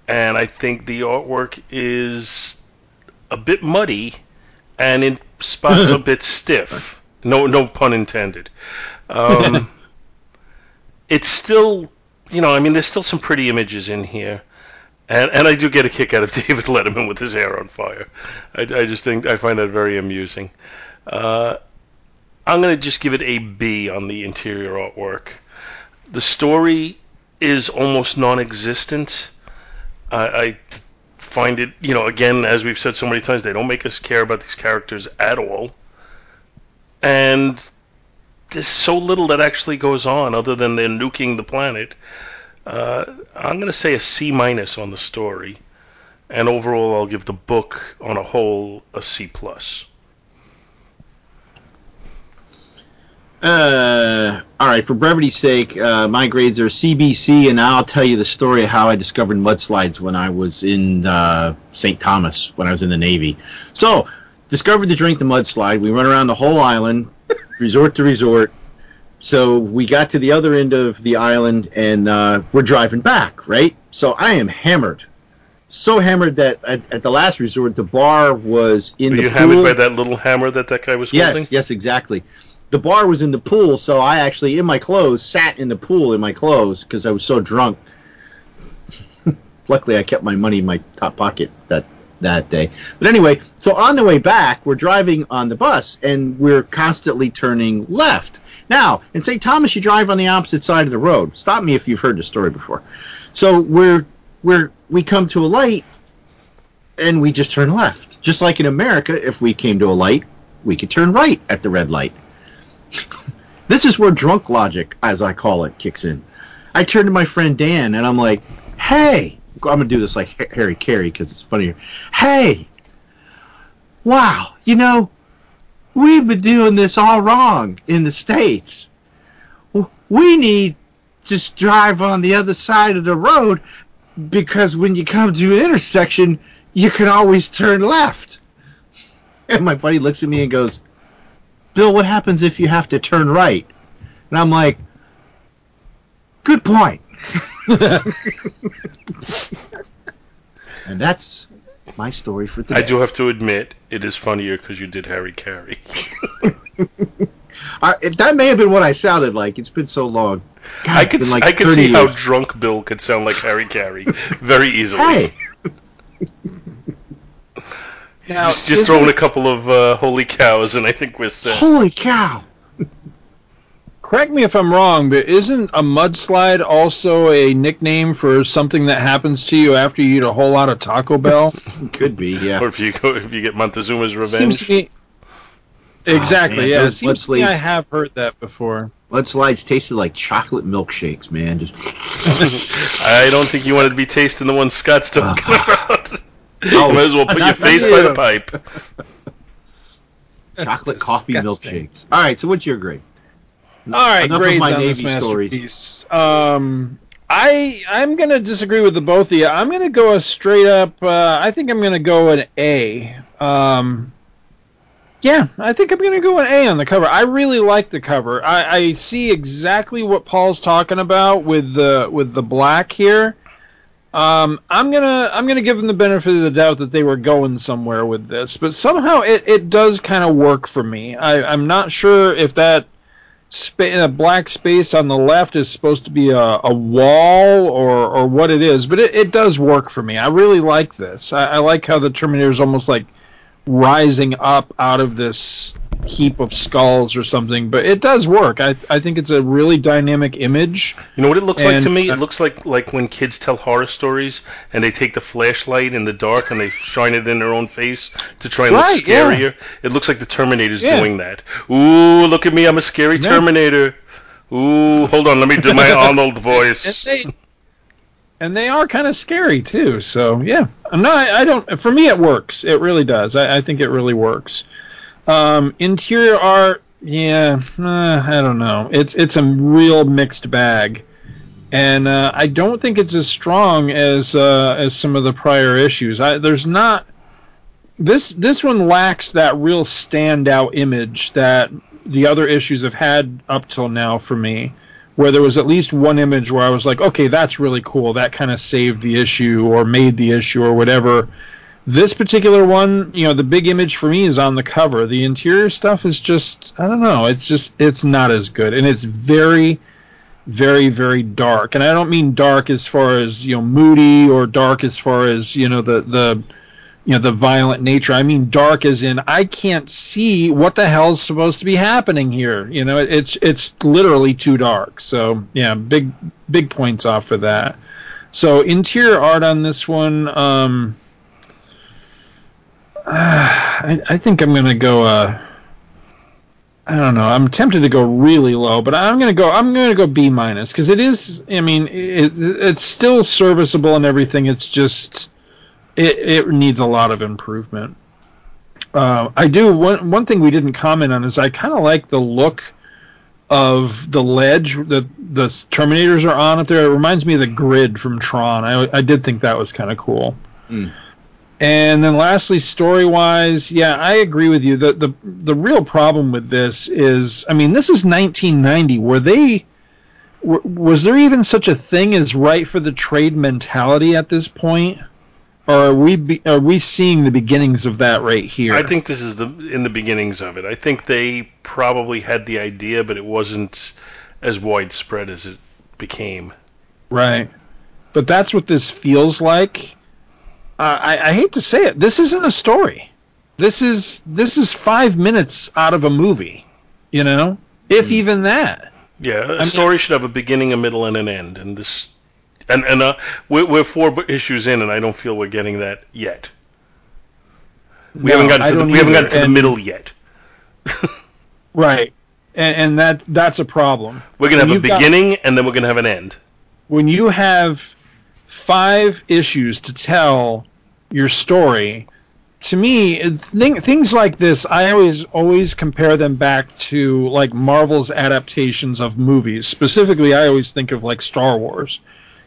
and I think the artwork is a bit muddy, and in spots a [LAUGHS] bit stiff. No, no pun intended. Um, [LAUGHS] it's still, you know, I mean, there's still some pretty images in here, and and I do get a kick out of [LAUGHS] David Letterman with his hair on fire. I, I just think I find that very amusing. Uh, I'm gonna just give it a B on the interior artwork the story is almost non-existent. I, I find it, you know, again, as we've said so many times, they don't make us care about these characters at all, and there's so little that actually goes on other than they're nuking the planet. Uh, I'm going to say a C minus on the story, and overall, I'll give the book on a whole a C plus. Uh, all right. For brevity's sake, uh, my grades are CBC, and I'll tell you the story of how I discovered mudslides when I was in uh, St. Thomas when I was in the Navy. So, discovered the drink the mudslide. We run around the whole island, [LAUGHS] resort to resort. So we got to the other end of the island, and uh, we're driving back. Right. So I am hammered. So hammered that at, at the last resort, the bar was in Were the you pool. hammered by that little hammer that that guy was holding? Yes, yes, exactly. The bar was in the pool, so I actually, in my clothes, sat in the pool in my clothes because I was so drunk. [LAUGHS] Luckily, I kept my money in my top pocket that that day. But anyway, so on the way back, we're driving on the bus, and we're constantly turning left. Now, in St. Thomas, you drive on the opposite side of the road. Stop me if you've heard the story before. So we're we're we come to a light, and we just turn left. Just like in America, if we came to a light, we could turn right at the red light. [LAUGHS] this is where drunk logic, as I call it, kicks in. I turn to my friend Dan and I'm like, "Hey, I'm gonna do this like Harry Caray because it's funnier. Hey, wow, you know, we've been doing this all wrong in the states. We need to just drive on the other side of the road because when you come to an intersection, you can always turn left." And my buddy looks at me and goes, Bill, what happens if you have to turn right? And I'm like, good point. [LAUGHS] and that's my story for today. I do have to admit, it is funnier because you did Harry Caray. [LAUGHS] I, that may have been what I sounded like. It's been so long. God, I could like I could 30 see how drunk Bill could sound like Harry Caray very easily. Hey. [LAUGHS] now, just just throwing a couple of uh, holy cows, and I think we're set. Holy cow! Correct me if I'm wrong, but isn't a mudslide also a nickname for something that happens to you after you eat a whole lot of Taco Bell? [LAUGHS] Could be, yeah. Or if you go, if you get Montezuma's Seems revenge. to me. Exactly. Oh, man, yeah, it those seems to me I have heard that before. Mudslides tasted like chocolate milkshakes, man. Just [LAUGHS] I don't think you wanted to be tasting the one Scott's talking uh-huh. about. [LAUGHS] oh, you might as well put your face you. by the pipe. chocolate coffee disgusting. milkshakes. All right, so what's your grade? All right, Enough grades my on this Navy stories. masterpiece. Um, I I'm gonna disagree with the both of you. I'm gonna go a straight up. Uh, I think I'm gonna go an A. Um, yeah, I think I'm gonna go an A on the cover. I really like the cover. I, I see exactly what Paul's talking about with the with the black here. Um, I'm gonna I'm gonna give them the benefit of the doubt that they were going somewhere with this, but somehow it, it does kind of work for me. I, I'm not sure if that uh, black space on the left is supposed to be a, a wall or, or what it is, but it, it does work for me. I really like this. I, I like how the Terminator is almost like rising up out of this heap of skulls or something, but it does work. I, I think it's a really dynamic image. You know what it looks like to me? uh, It looks like like when kids tell horror stories and they take the flashlight in the dark and they shine it in their own face to try and Right, look yeah. scarier. It looks like the Terminator's Yeah. doing that. Ooh, look at me! I'm a scary Yeah. Terminator. Ooh, hold on, let me do my [LAUGHS] Arnold And voice. they, and they are kind of scary too. So yeah, I'm not. I don't. For me, it works. It really does. I, I think it really works. Um, interior art, yeah, uh, I don't know. It's it's a real mixed bag, and uh, I don't think it's as strong as uh, as some of the prior issues. I, there's not this this one lacks that real standout image that the other issues have had up till now for me where there was at least one image where I was like, okay, that's really cool. That kind of saved the issue or made the issue or whatever. This particular one, you know, the big image for me is on the cover. The interior stuff is just, I don't know, it's just, it's not as good. And it's very, very, very dark. And I don't mean dark as far as, you know, moody or dark as far as, you know, the, the, you know the violent nature. I mean dark as in I can't see what the hell's supposed to be happening here. You know, it, it's it's literally too dark. So yeah, big big points off for that. So interior art on this one, um, [SIGHS] I, I think I'm gonna go. Uh, I don't know. I'm tempted to go really low, but I'm gonna go. I'm gonna go B minus because it is. I mean, it, it's still serviceable and everything. It's just it, it needs a lot of improvement. Uh, I do one one thing we didn't comment on is I kind of like the look of the ledge that the Terminators are on up there. It reminds me of the grid from Tron. I I did think that was kind of cool. Hmm. And then lastly, story wise, yeah, I agree with you. The, the the real problem with this is, I mean, this is 1990. Were they w- was there even such a thing as right for the trade mentality at this point? Or are we be, are we seeing the beginnings of that right here? I think this is the in the beginnings of it. I think they probably had the idea, but it wasn't as widespread as it became. right, but that's what this feels like. Uh, I, I hate to say it. This isn't a story. This is this is five minutes out of a movie. You know, if even that. Yeah, a mean- story should have a beginning, a middle, and an end, and this, and and uh, we're, we're four issues in, and I don't feel we're getting that yet. We No, haven't gotten to the, we haven't gotten to the middle yet. [LAUGHS] Right, and, and that that's a problem. We're gonna When have a you've got- beginning, and then we're gonna have an end. when you have five issues to tell your story, to me, thing, things like this, I always always compare them back to like Marvel's adaptations of movies. Specifically, I always think of like Star Wars.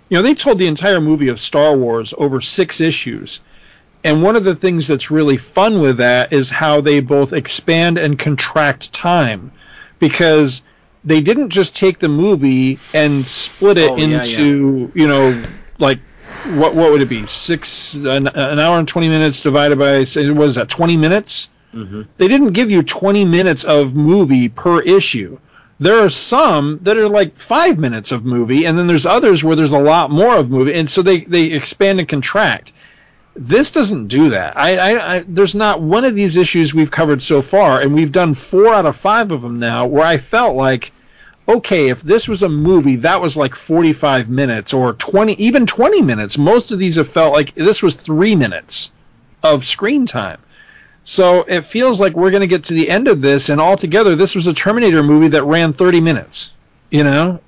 You know, they told the entire movie of Star Wars over six issues. And one of the things that's really fun with that is how they both expand and contract time. Because they didn't just take the movie and split it Oh, yeah, into, you know, like what what would it be? Six an, an hour and twenty minutes divided by is that? Twenty minutes. Mm-hmm. They didn't give you twenty minutes of movie per issue. There are some that are like five minutes of movie, and then there's others where there's a lot more of movie, and so they they expand and contract. This doesn't do that. I, I, I there's not one of these issues we've covered so far, and we've done four out of five of them now, where I felt like okay, if this was a movie, that was like 45 minutes or 20, even 20 minutes. Most of these have felt like this was three minutes of screen time. So it feels like we're going to get to the end of this, and altogether, this was a Terminator movie that ran 30 minutes. You know,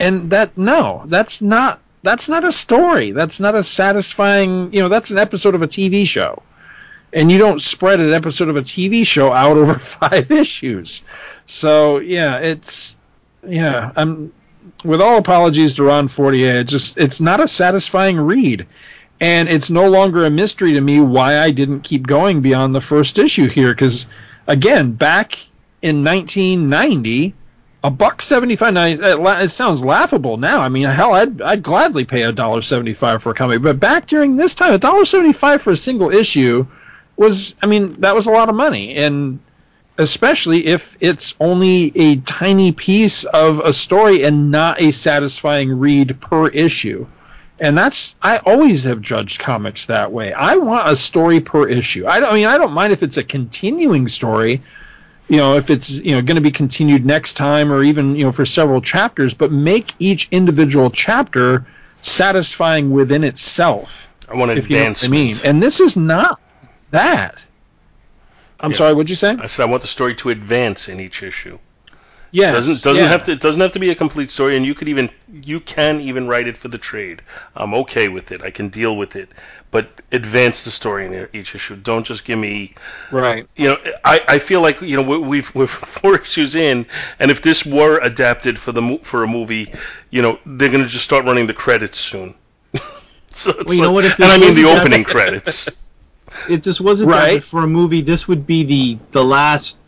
and that no, that's not that's not a story. That's not a satisfying. You know, that's an episode of a TV show, and you don't spread an episode of a TV show out over [LAUGHS] five issues. So yeah, it's yeah. I'm with all apologies to Ron Fortier. It just it's not a satisfying read and it's no longer a mystery to me why I didn't keep going beyond the first issue here. Because again, back in 1990, a buck 75. It sounds laughable now. I mean, hell, I'd I'd gladly pay a dollar 75 for a comic, but back during this time, a dollar 75 for a single issue was, I mean, that was a lot of money, and especially if it's only a tiny piece of a story and not a satisfying read per issue. And that's I always have judged comics that way. I want a story per issue. I, don't, I mean I don't mind if it's a continuing story, you know, if it's you know going to be continued next time or even you know for several chapters, but make each individual chapter satisfying within itself. I want if you know I mean, and this is not that. I'm Yeah. sorry, what'd you say? I said I want the story to advance in each issue. Yes, doesn't doesn't yeah. have to it doesn't have to be a complete story, and you could even you can even write it for the trade. I'm okay with it. I can deal with it, but advance the story in each issue. Don't just give me right. you know, I, I feel like you know we- we've we're [LAUGHS] four issues in, and if this were adapted for the for a movie, you know, they're gonna just start running the credits soon. [LAUGHS] so it's Well, you know what, if and I mean the opening [LAUGHS] credits. It just wasn't Right. right. for a movie. This would be the the last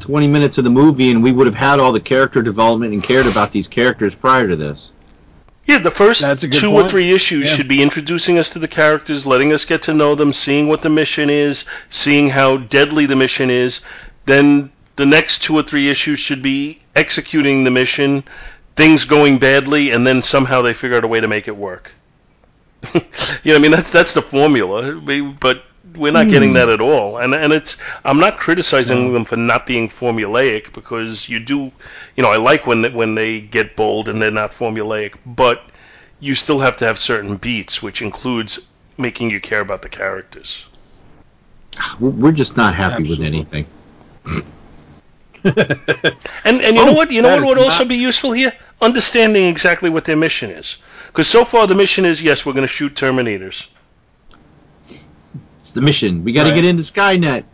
20 minutes of the movie, and we would have had all the character development and cared about these characters prior to this. Yeah, the first That's a good two or three issues Yeah. should be introducing us to the characters, letting us get to know them, seeing what the mission is, seeing how deadly the mission is. Then the next two or three issues should be executing the mission, things going badly, and then somehow they figure out a way to make it work. [LAUGHS] you know, I mean that's that's the formula, but we're not getting hmm. that at all. And and it's I'm not criticizing them for not being formulaic because you do, you know, I like when they, when they get bold and they're not formulaic, but you still have to have certain beats, which includes making you care about the characters. We're- We're just not happy Absolutely. with anything. [LAUGHS] And and you Oh, know what? You know what would is also not- be useful here? Understanding exactly what their mission is. Because so far the mission is yes, we're going to shoot Terminators. The mission. We got to Right. get into Skynet.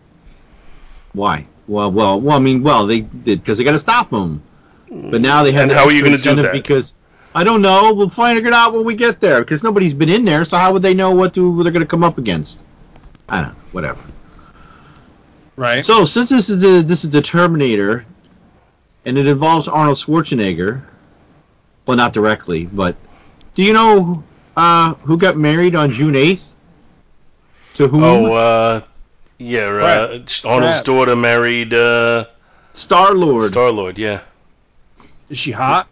Why? Well, well, well. I mean, well, they did because they got to stop them. But now they have. And how are you gonna do that? Because I don't know. We'll find it out when we get there. Because nobody's been in there, so how would they know what to, what they're going to come up against? I don't know. Whatever. Right. So since this is a, this is the Terminator, and it involves Arnold Schwarzenegger, well, not directly, but do you know uh, who got married on June eighth? To whom? Oh, uh, yeah, uh, Arnold's Pratt. daughter married uh, Star Lord. Star Lord. Yeah. Is she hot?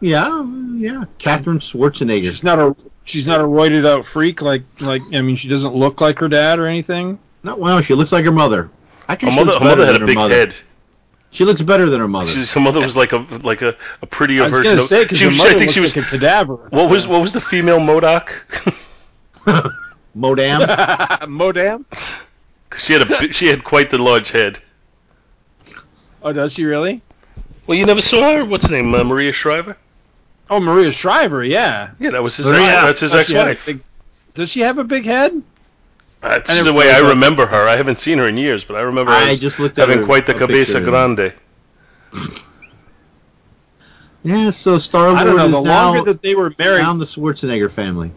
Yeah, yeah. Katherine Schwarzenegger. She's not a she's not a roided out freak like like I mean she doesn't look like her dad or anything. Not well. She looks like her mother. Actually, Her she mother, looks her mother better had than a her big mother. head. She looks better than her mother. She's, her mother was like a like a, a prettier I was version gonna of. say because she her was, I think looks she was. like a cadaver. What was what was the female MODOK? [LAUGHS] Modam. [LAUGHS] Modam? 'Cause she had a she had quite the large head. Oh, does she really? Well, you never saw her. What's her name? Uh, Maria Shriver. Oh, Maria Shriver, yeah. Yeah, that was his. Maria. ex- that's his Oh, she had a ex-wife. big- Does she have a big head? That's I the way I remember her. I haven't seen her in years, but I remember her I as just looked at having her- quite the cabeza grande. yeah. So Star I Lord is The now longer that they were married, down the Schwarzenegger family.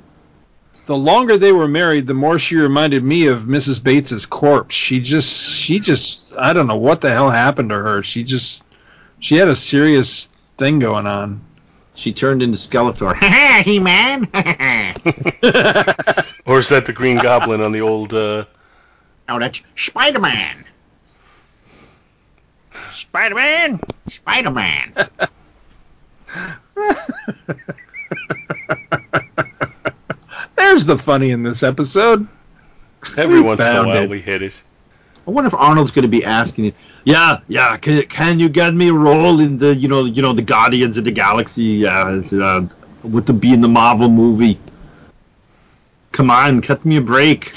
The longer they were married, the more she reminded me of Mrs. Bates's corpse. She just, she just, I don't know what the hell happened to her. She just, she had a serious thing going on. She turned into Skeletor. [LAUGHS] he man. [LAUGHS] Or is that the Green Goblin on the old? Uh, oh, that's Spider Man. Spider Man. Spider Man. [LAUGHS] There's the funny in this episode. every We once in a while it. we hit it. I wonder if Arnold's going to be asking you. Yeah, yeah. Can, can you get me a role in the you know you know the Guardians of the Galaxy? Yeah, it's, uh, with to be in the Marvel movie. Come on, cut me a break.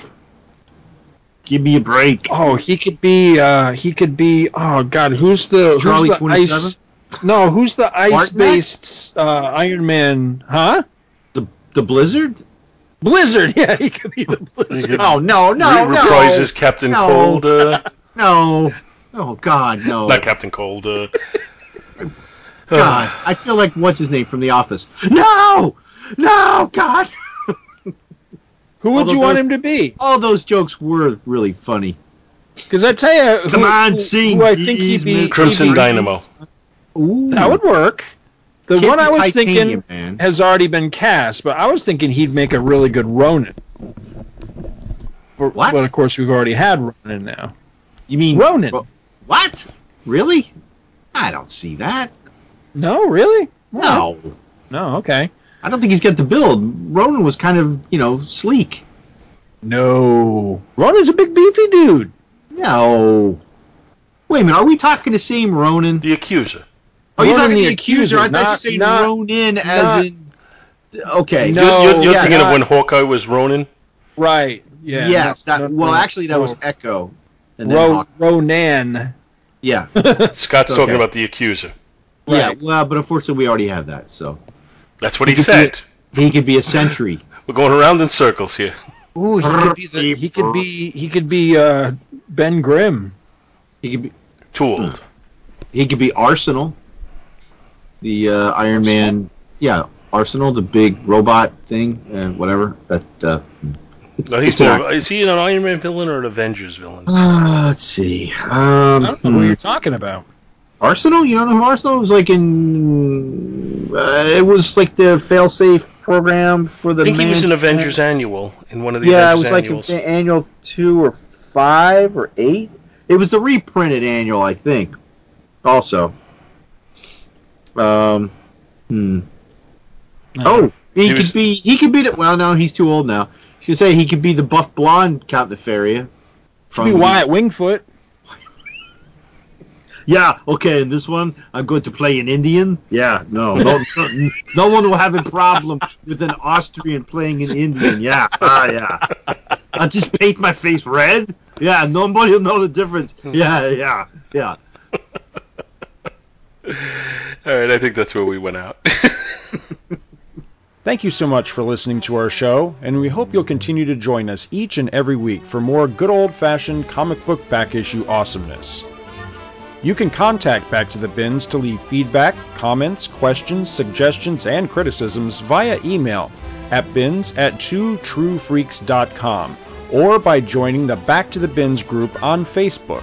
Give me a break. Oh, he could be. Uh, he could be. Oh God, who's the Charlie who's the 27? ice? No, who's the ice-based uh, Iron Man? Huh? The the Blizzard? Blizzard. [LAUGHS] Yeah, he could be the Blizzard. could- Oh no no Re- no reprises Captain No. Cold. Uh, [LAUGHS] no. Oh God no. not Captain Cold. Uh, [LAUGHS] God, I feel like what's his name from The Office. No, no, God. Who would Although you want those- him to be? All those jokes were really funny. Because I tell you, Come who, on, who, sing, who I think he'd be. Crimson he'd be- Dynamo. Ooh, That would work. The Can't one I was titanium, thinking man. has already been cast, but I was thinking he'd make a really good Ronin. But, What? But of course, we've already had Ronin now. You mean Ronin. Ro- What? Really? I don't see that. No, really? What? No, No, okay. I don't think he's got the build. Ronan was kind of, you know, sleek. No. Ronin's a big beefy dude. No. Wait a minute. Are we talking the same Ronan? The Accuser. Oh, you're talking the the accuser. I Accuser, thought you not- saying not- Ronin not- as in. Okay. No. you're you're, you're yeah, thinking of when Hawkeye was Ronin. Right. Yeah. yes. no, That, no, well, actually, that was Echo. And Ro- Hawk- Ronan. yeah. [LAUGHS] Scott's Okay. talking about the Accuser. Yeah. Well, but unfortunately, we already have that. So That's what he He could said. he could be a sentry. [LAUGHS] We're going around in circles here. Ooh, he could be the, he could be he could be uh, Ben Grimm. He could be. Too old. He could be Arsenal. The uh, Iron Man. Yeah, Arsenal, the big robot thing, uh, whatever. That. Uh, No, he's more. not- Is he an Iron Man villain or an Avengers villain? Uh, let's see. Um, I don't know hmm. who you're talking about. Arsenal? You don't know who Arsenal was like in? Uh, it was like the failsafe program for the. I think he was in man- Avengers Annual in one of the Yeah, it Avengers was like annuals. an annual two or five or eight. It was the reprinted annual, I think. Also. Um. Hmm. Oh, he, He could was- be. He could be the. Well, no, he's too old now. I gonna say he could be the buff blonde Count Nefaria. Could be Wyatt Wingfoot. [LAUGHS] Yeah, okay, in this one, I'm going to play an Indian. Yeah, no, no, no, [LAUGHS] no one will have a problem with an Austrian playing an Indian. Yeah, ah, yeah. I'll just paint my face red. Yeah, nobody will know the difference. Yeah, yeah, yeah. [LAUGHS] All right, I think that's where we went out. Thank you so much for listening to our show, and we hope you'll continue to join us each and every week for more good old fashioned comic book back issue awesomeness. You can contact Back to the Bins to leave feedback, comments, questions, suggestions, and criticisms via email at bins at twotruefreaks.com or by joining the Back to the Bins group on Facebook.